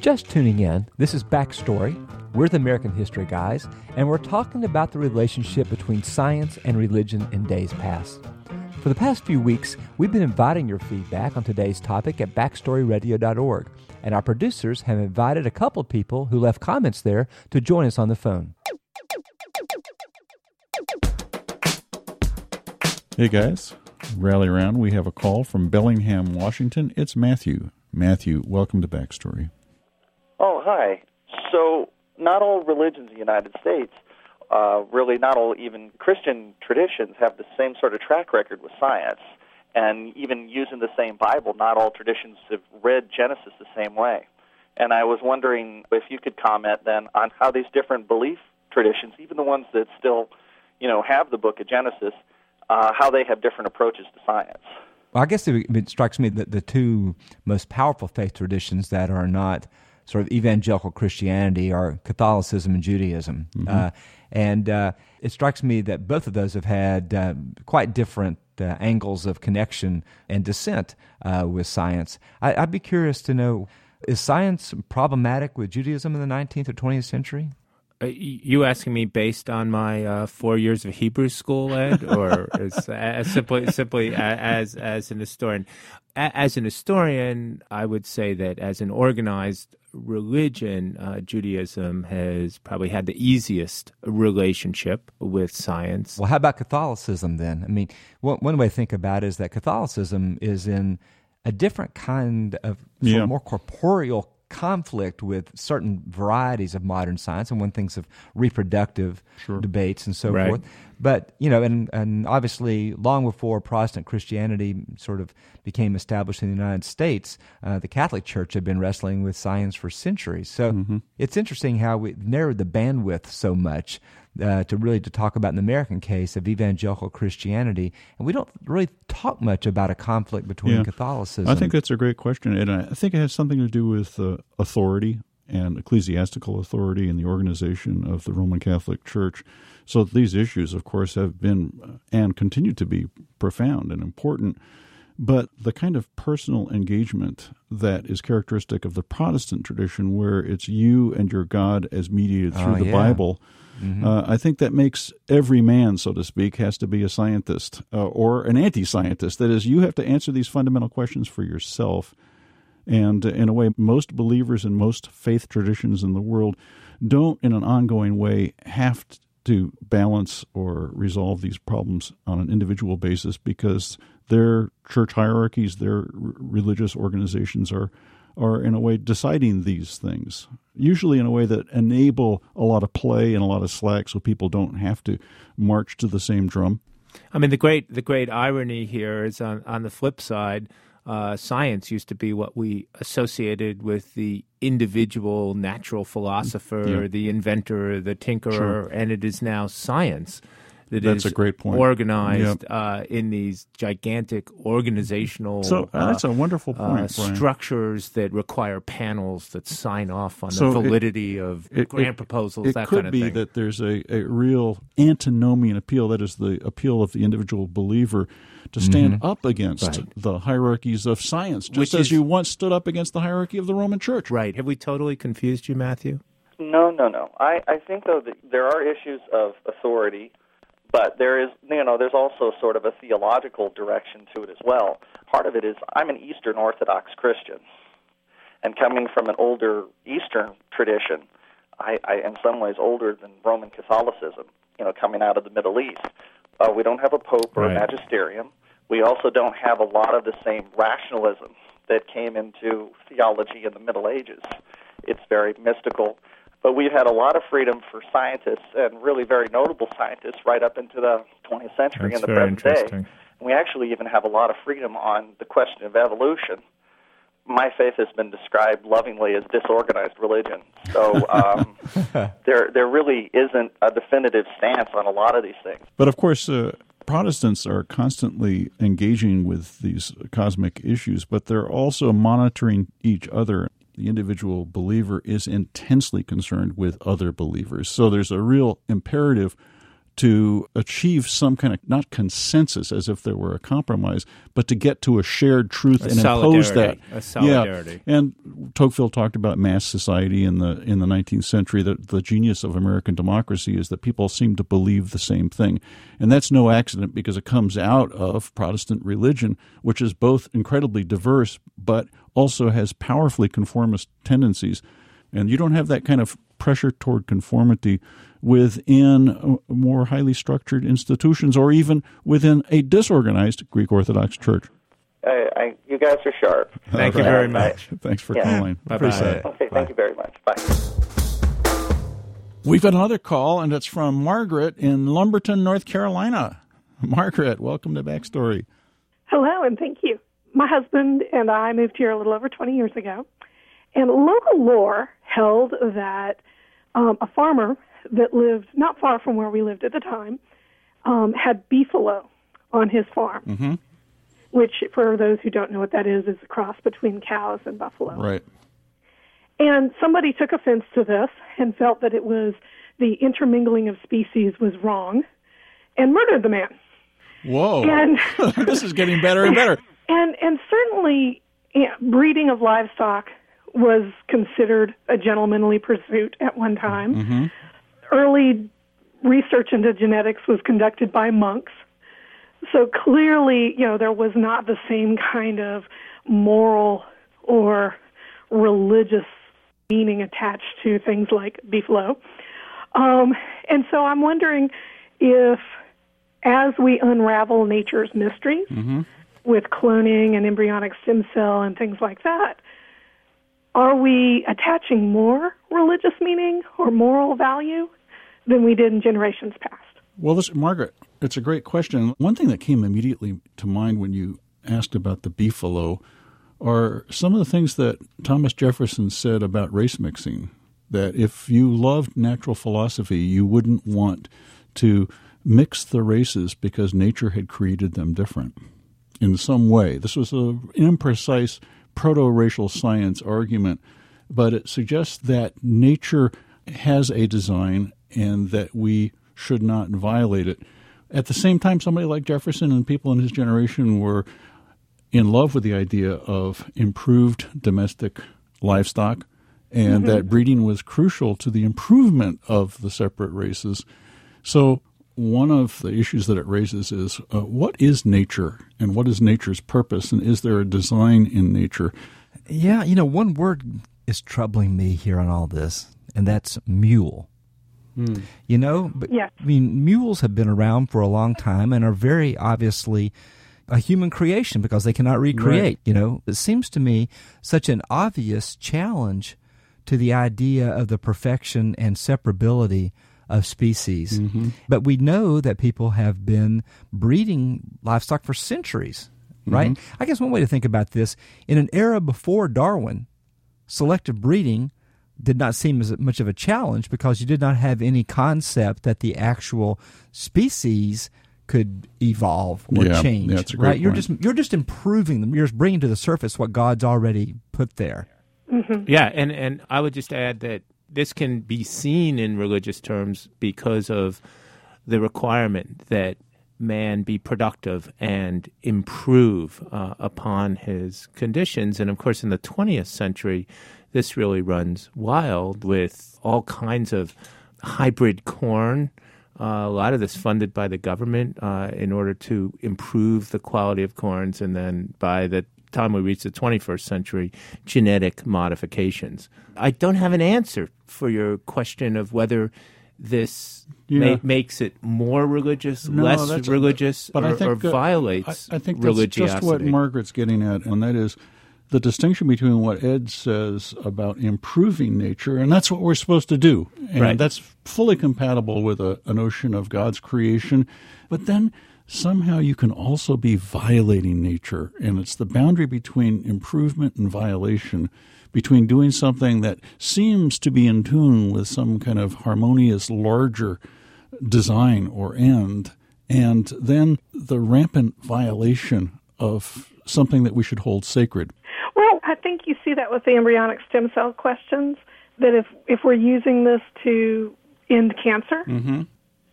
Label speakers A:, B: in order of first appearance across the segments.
A: just tuning in, this is Backstory. We're the American History Guys, and we're talking about the relationship between science and religion in days past. For the past few weeks, we've been inviting your feedback on today's topic at backstoryradio.org, and our producers have invited a couple people who left comments there to join us on the phone.
B: Hey guys, rally around. We have a call from Bellingham, Washington. It's Matthew. Matthew, welcome to Backstory.
C: Hi. So, not all religions in the United States, uh, really not all even Christian traditions, have the same sort of track record with science. And even using the same Bible, not all traditions have read Genesis the same way. And I was wondering if you could comment then on how these different belief traditions, even the ones that still, you know, have the book of Genesis, uh, how they have different approaches to science.
A: Well, I guess it, it strikes me that the two most powerful faith traditions that are not sort of evangelical Christianity or Catholicism and Judaism. Mm-hmm. Uh, and uh, it strikes me that both of those have had uh, quite different uh, angles of connection and dissent uh, with science. I, would be curious to know is science problematic with Judaism in the 19th or 20th century?
D: Uh, you asking me based on my uh, four years of Hebrew school, Ed, or as, as simply simply as as an historian? As an historian, I would say that as an organized religion, uh, Judaism has probably had the easiest relationship with science.
A: Well, how about Catholicism then? I mean, one, one way to think about it is that Catholicism is in a different kind of yeah. more corporeal conflict with certain varieties of modern science, and one thinks of reproductive sure. debates and so
D: right.
A: forth. But you know, and and obviously, long before Protestant Christianity sort of became established in the United States, uh, the Catholic Church had been wrestling with science for centuries. So mm-hmm. it's interesting how we narrowed the bandwidth so much uh, to really to talk about in the American case of evangelical Christianity, and we don't really talk much about a conflict between yeah. Catholicism.
B: I think that's a great question, and I think it has something to do with uh, authority and ecclesiastical authority in the organization of the Roman Catholic Church. So these issues, of course, have been uh, and continue to be profound and important. But the kind of personal engagement that is characteristic of the Protestant tradition, where it's you and your God as mediated through oh, the
A: yeah.
B: Bible, Mm-hmm. Uh, I think that makes every man, so to speak, has to be a scientist uh, or an anti scientist. That is, you have to answer these fundamental questions for yourself. And in a way, most believers in most faith traditions in the world don't, in an ongoing way, have to balance or resolve these problems on an individual basis because their church hierarchies, their religious organizations are are in a way deciding these things, usually in a way that enable a lot of play and a lot of slack so people don't have to march to the same drum.
D: I mean, the great the great irony here is on on the flip side. Uh, science used to be what we associated with the individual natural philosopher, yeah. the inventor, the tinkerer,
B: sure.
D: and it is now science that
B: that's
D: is
B: a great point.
D: organized
B: yep.
D: uh, in these gigantic organizational
B: so uh, that's a wonderful uh, point
D: structures that require panels that sign off on so the validity
B: it,
D: of
B: it,
D: grant
B: it,
D: proposals
B: it
D: that
B: could
D: kind of
B: be
D: thing.
B: that there's a, a real antinomian appeal that is the appeal of the individual believer to stand
D: mm-hmm.
B: up against
D: right.
B: the hierarchies of science just
D: Which
B: as
D: is,
B: you once stood up against the hierarchy of the roman church
D: right have we totally confused you matthew
C: no, no, no. I, I think though that there are issues of authority but there is, you know, there's also sort of a theological direction to it as well. Part of it is I'm an Eastern Orthodox Christian, and coming from an older Eastern tradition, I, I in some ways older than Roman Catholicism. You know, coming out of the Middle East, uh, we don't have a pope or
D: right.
C: a magisterium. We also don't have a lot of the same rationalism that came into theology in the Middle Ages. It's very mystical but we've had a lot of freedom for scientists and really very notable scientists right up into the 20th century
D: That's
C: and the present day. And we actually even have a lot of freedom on the question of evolution. My faith has been described lovingly as disorganized religion. So um, there, there really isn't a definitive stance on a lot of these things.
B: But of course, uh, Protestants are constantly engaging with these cosmic issues, but they're also monitoring each other the individual believer is intensely concerned with other believers. So there's a real imperative to achieve some kind of not consensus as if there were a compromise, but to get to a shared truth
D: a
B: and impose that.
D: A solidarity.
B: Yeah. And Tocqueville talked about mass society in the in the 19th century. That the genius of American democracy is that people seem to believe the same thing, and that's no accident because it comes out of Protestant religion, which is both incredibly diverse but also has powerfully conformist tendencies. And you don't have that kind of pressure toward conformity within uh, more highly structured institutions or even within a disorganized Greek Orthodox Church.
C: I, I, you guys are sharp.
D: Thank you very much.
B: Thanks for yeah. calling.
D: Bye
B: Appreciate it.
C: Okay, thank Bye. you very much. Bye.
B: We've got another call, and it's from Margaret in Lumberton, North Carolina. Margaret, welcome to Backstory.
E: Hello, and thank you. My husband and I moved here a little over 20 years ago, and local lore held that um, a farmer that lived not far from where we lived at the time um, had beefalo on his farm,
B: mm-hmm.
E: which, for those who don't know what that is, is a cross between cows and buffalo.
B: Right.
E: And somebody took offense to this and felt that it was the intermingling of species was wrong and murdered the man.
B: Whoa.
E: And
B: this is getting better and better.
E: And and certainly breeding of livestock was considered a gentlemanly pursuit at one time.
B: Mm-hmm.
E: Early research into genetics was conducted by monks. So clearly, you know, there was not the same kind of moral or religious meaning attached to things like beefalo. Um, and so I'm wondering if, as we unravel nature's mysteries
B: mm-hmm.
E: With cloning and embryonic stem cell and things like that, are we attaching more religious meaning or moral value than we did in generations past?
B: Well, this, Margaret, it's a great question. One thing that came immediately to mind when you asked about the beefalo are some of the things that Thomas Jefferson said about race mixing. That if you loved natural philosophy, you wouldn't want to mix the races because nature had created them different in some way. This was an imprecise proto racial science argument, but it suggests that nature has a design and that we should not violate it. At the same time, somebody like Jefferson and people in his generation were in love with the idea of improved domestic livestock and mm-hmm. that breeding was crucial to the improvement of the separate races. So, one of the issues that it raises is uh, what is nature and what is nature's purpose, and is there a design in nature?
A: Yeah, you know, one word is troubling me here on all this, and that's mule.
B: Mm.
A: You know, but,
E: yeah.
A: I mean, mules have been around for a long time and are very obviously a human creation because they cannot recreate.
B: Right.
A: You know, it seems to me such an obvious challenge to the idea of the perfection and separability of species.
B: Mm-hmm.
A: But we know that people have been breeding livestock for centuries, right?
B: Mm-hmm.
A: I guess one way to think about this in an era before Darwin, selective breeding did not seem as much of a challenge because you did not have any concept that the actual species could evolve or
B: yeah,
A: change.
B: right?
A: Point. You're
B: just
A: you're just improving them. You're just bringing to the surface what God's already put there.
E: Mm-hmm.
D: Yeah, and and I would just add that this can be seen in religious terms because of the requirement that man be productive and improve uh, upon his conditions. And of course, in the 20th century, this really runs wild with all kinds of hybrid corn. Uh, a lot of this funded by the government uh, in order to improve the quality of corns, and then by the time we reach the 21st century, genetic modifications. I don't have an answer for your question of whether this
B: yeah.
D: ma- makes it more religious,
B: no,
D: less religious,
B: but
D: or,
B: I think,
D: or violates
B: I, I think that's just what Margaret's getting at, and that is the distinction between what Ed says about improving nature, and that's what we're supposed to do. And
D: right.
B: that's fully compatible with a, a notion of God's creation. But then somehow you can also be violating nature. And it's the boundary between improvement and violation, between doing something that seems to be in tune with some kind of harmonious, larger design or end, and then the rampant violation of something that we should hold sacred.
E: Well, I think you see that with the embryonic stem cell questions. That if if we're using this to end cancer,
B: mm-hmm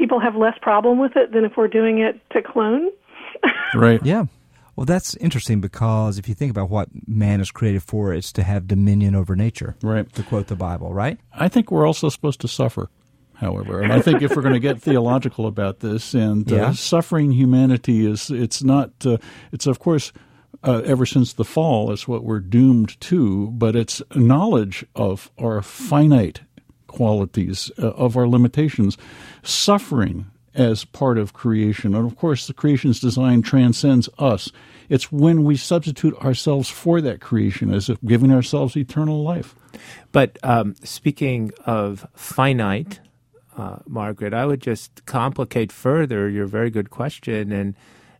E: people have less problem with it than if we're doing it to clone.
B: right.
A: Yeah. Well, that's interesting because if you think about what man is created for, it's to have dominion over nature.
B: Right.
A: To quote the Bible, right?
B: I think we're also supposed to suffer, however. And I think if we're going to get theological about this and uh, suffering humanity is, it's not, uh, it's of course, uh, ever since the fall, it's what we're doomed to, but it's knowledge of our finite qualities, uh, of our limitations, suffering as part of creation. And of course, the creation's design transcends us. It's when we substitute ourselves for that creation as if giving ourselves eternal life.
D: But um, speaking of finite, uh, Margaret, I would just complicate further your very good question and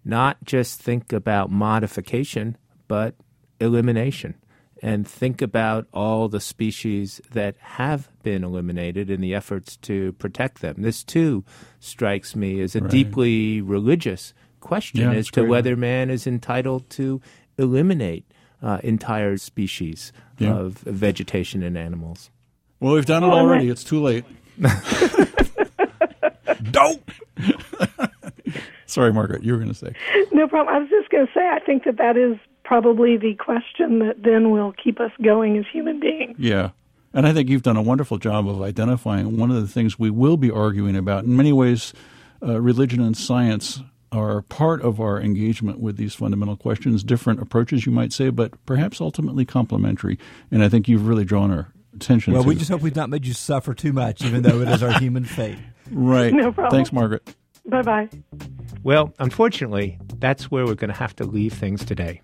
D: not just think about modification, but elimination. And think about all the species that have been eliminated in the efforts to protect them. This, too, strikes me as a
B: Right.
D: deeply religious question
B: Yeah,
D: as to
B: great.
D: whether man is entitled to eliminate uh, entire species
B: Yeah.
D: of vegetation and animals.
B: Well, we've done it already. It's too late.
A: Don't.
B: Sorry, Margaret, you were going to say.
E: No problem. I was just going to say, I think that that is probably the question that then will keep us going as human beings.
B: Yeah. And I think you've done a wonderful job of identifying one of the things we will be arguing about. In many ways, uh, religion and science are part of our engagement with these fundamental questions, different approaches, you might say, but perhaps ultimately complementary. And I think you've really drawn our attention to
A: Well,
B: to
A: we just hope we've not made you suffer too much, even though it is our human fate.
B: Right.
E: No problem.
B: Thanks, Margaret.
E: Bye bye.
D: Well, unfortunately, that's where we're going to have to leave things today.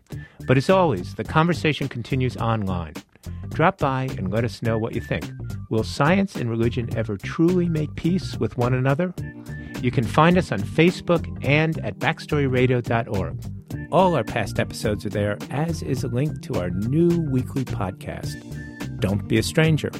D: But as always, the conversation continues online. Drop by and let us know what you think. Will science and religion ever truly make peace with one another? You can find us on Facebook and at backstoryradio.org. All our past episodes are there, as is a link to our new weekly podcast. Don't be a stranger.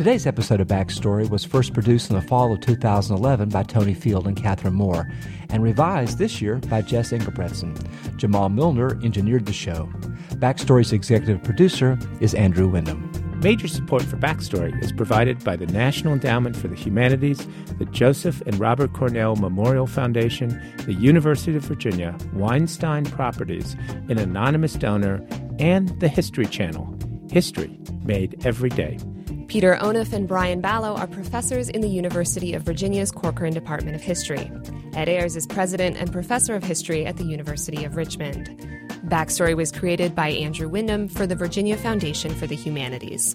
A: Today's episode of Backstory was first produced in the fall of 2011 by Tony Field and Catherine Moore, and revised this year by Jess Engebretson. Jamal Millner engineered the show. Backstory's executive producer is Andrew Wyndham.
D: Major support for Backstory is provided by the National Endowment for the Humanities, the Joseph and Robert Cornell Memorial Foundation, the University of Virginia, Weinstein Properties, an anonymous donor, and the History Channel. History made every day.
F: Peter Onuf and Brian Balogh are professors in the University of Virginia's Corcoran Department of History. Ed Ayers is president and professor of history at the University of Richmond. Backstory was created by Andrew Wyndham for the Virginia Foundation for the Humanities.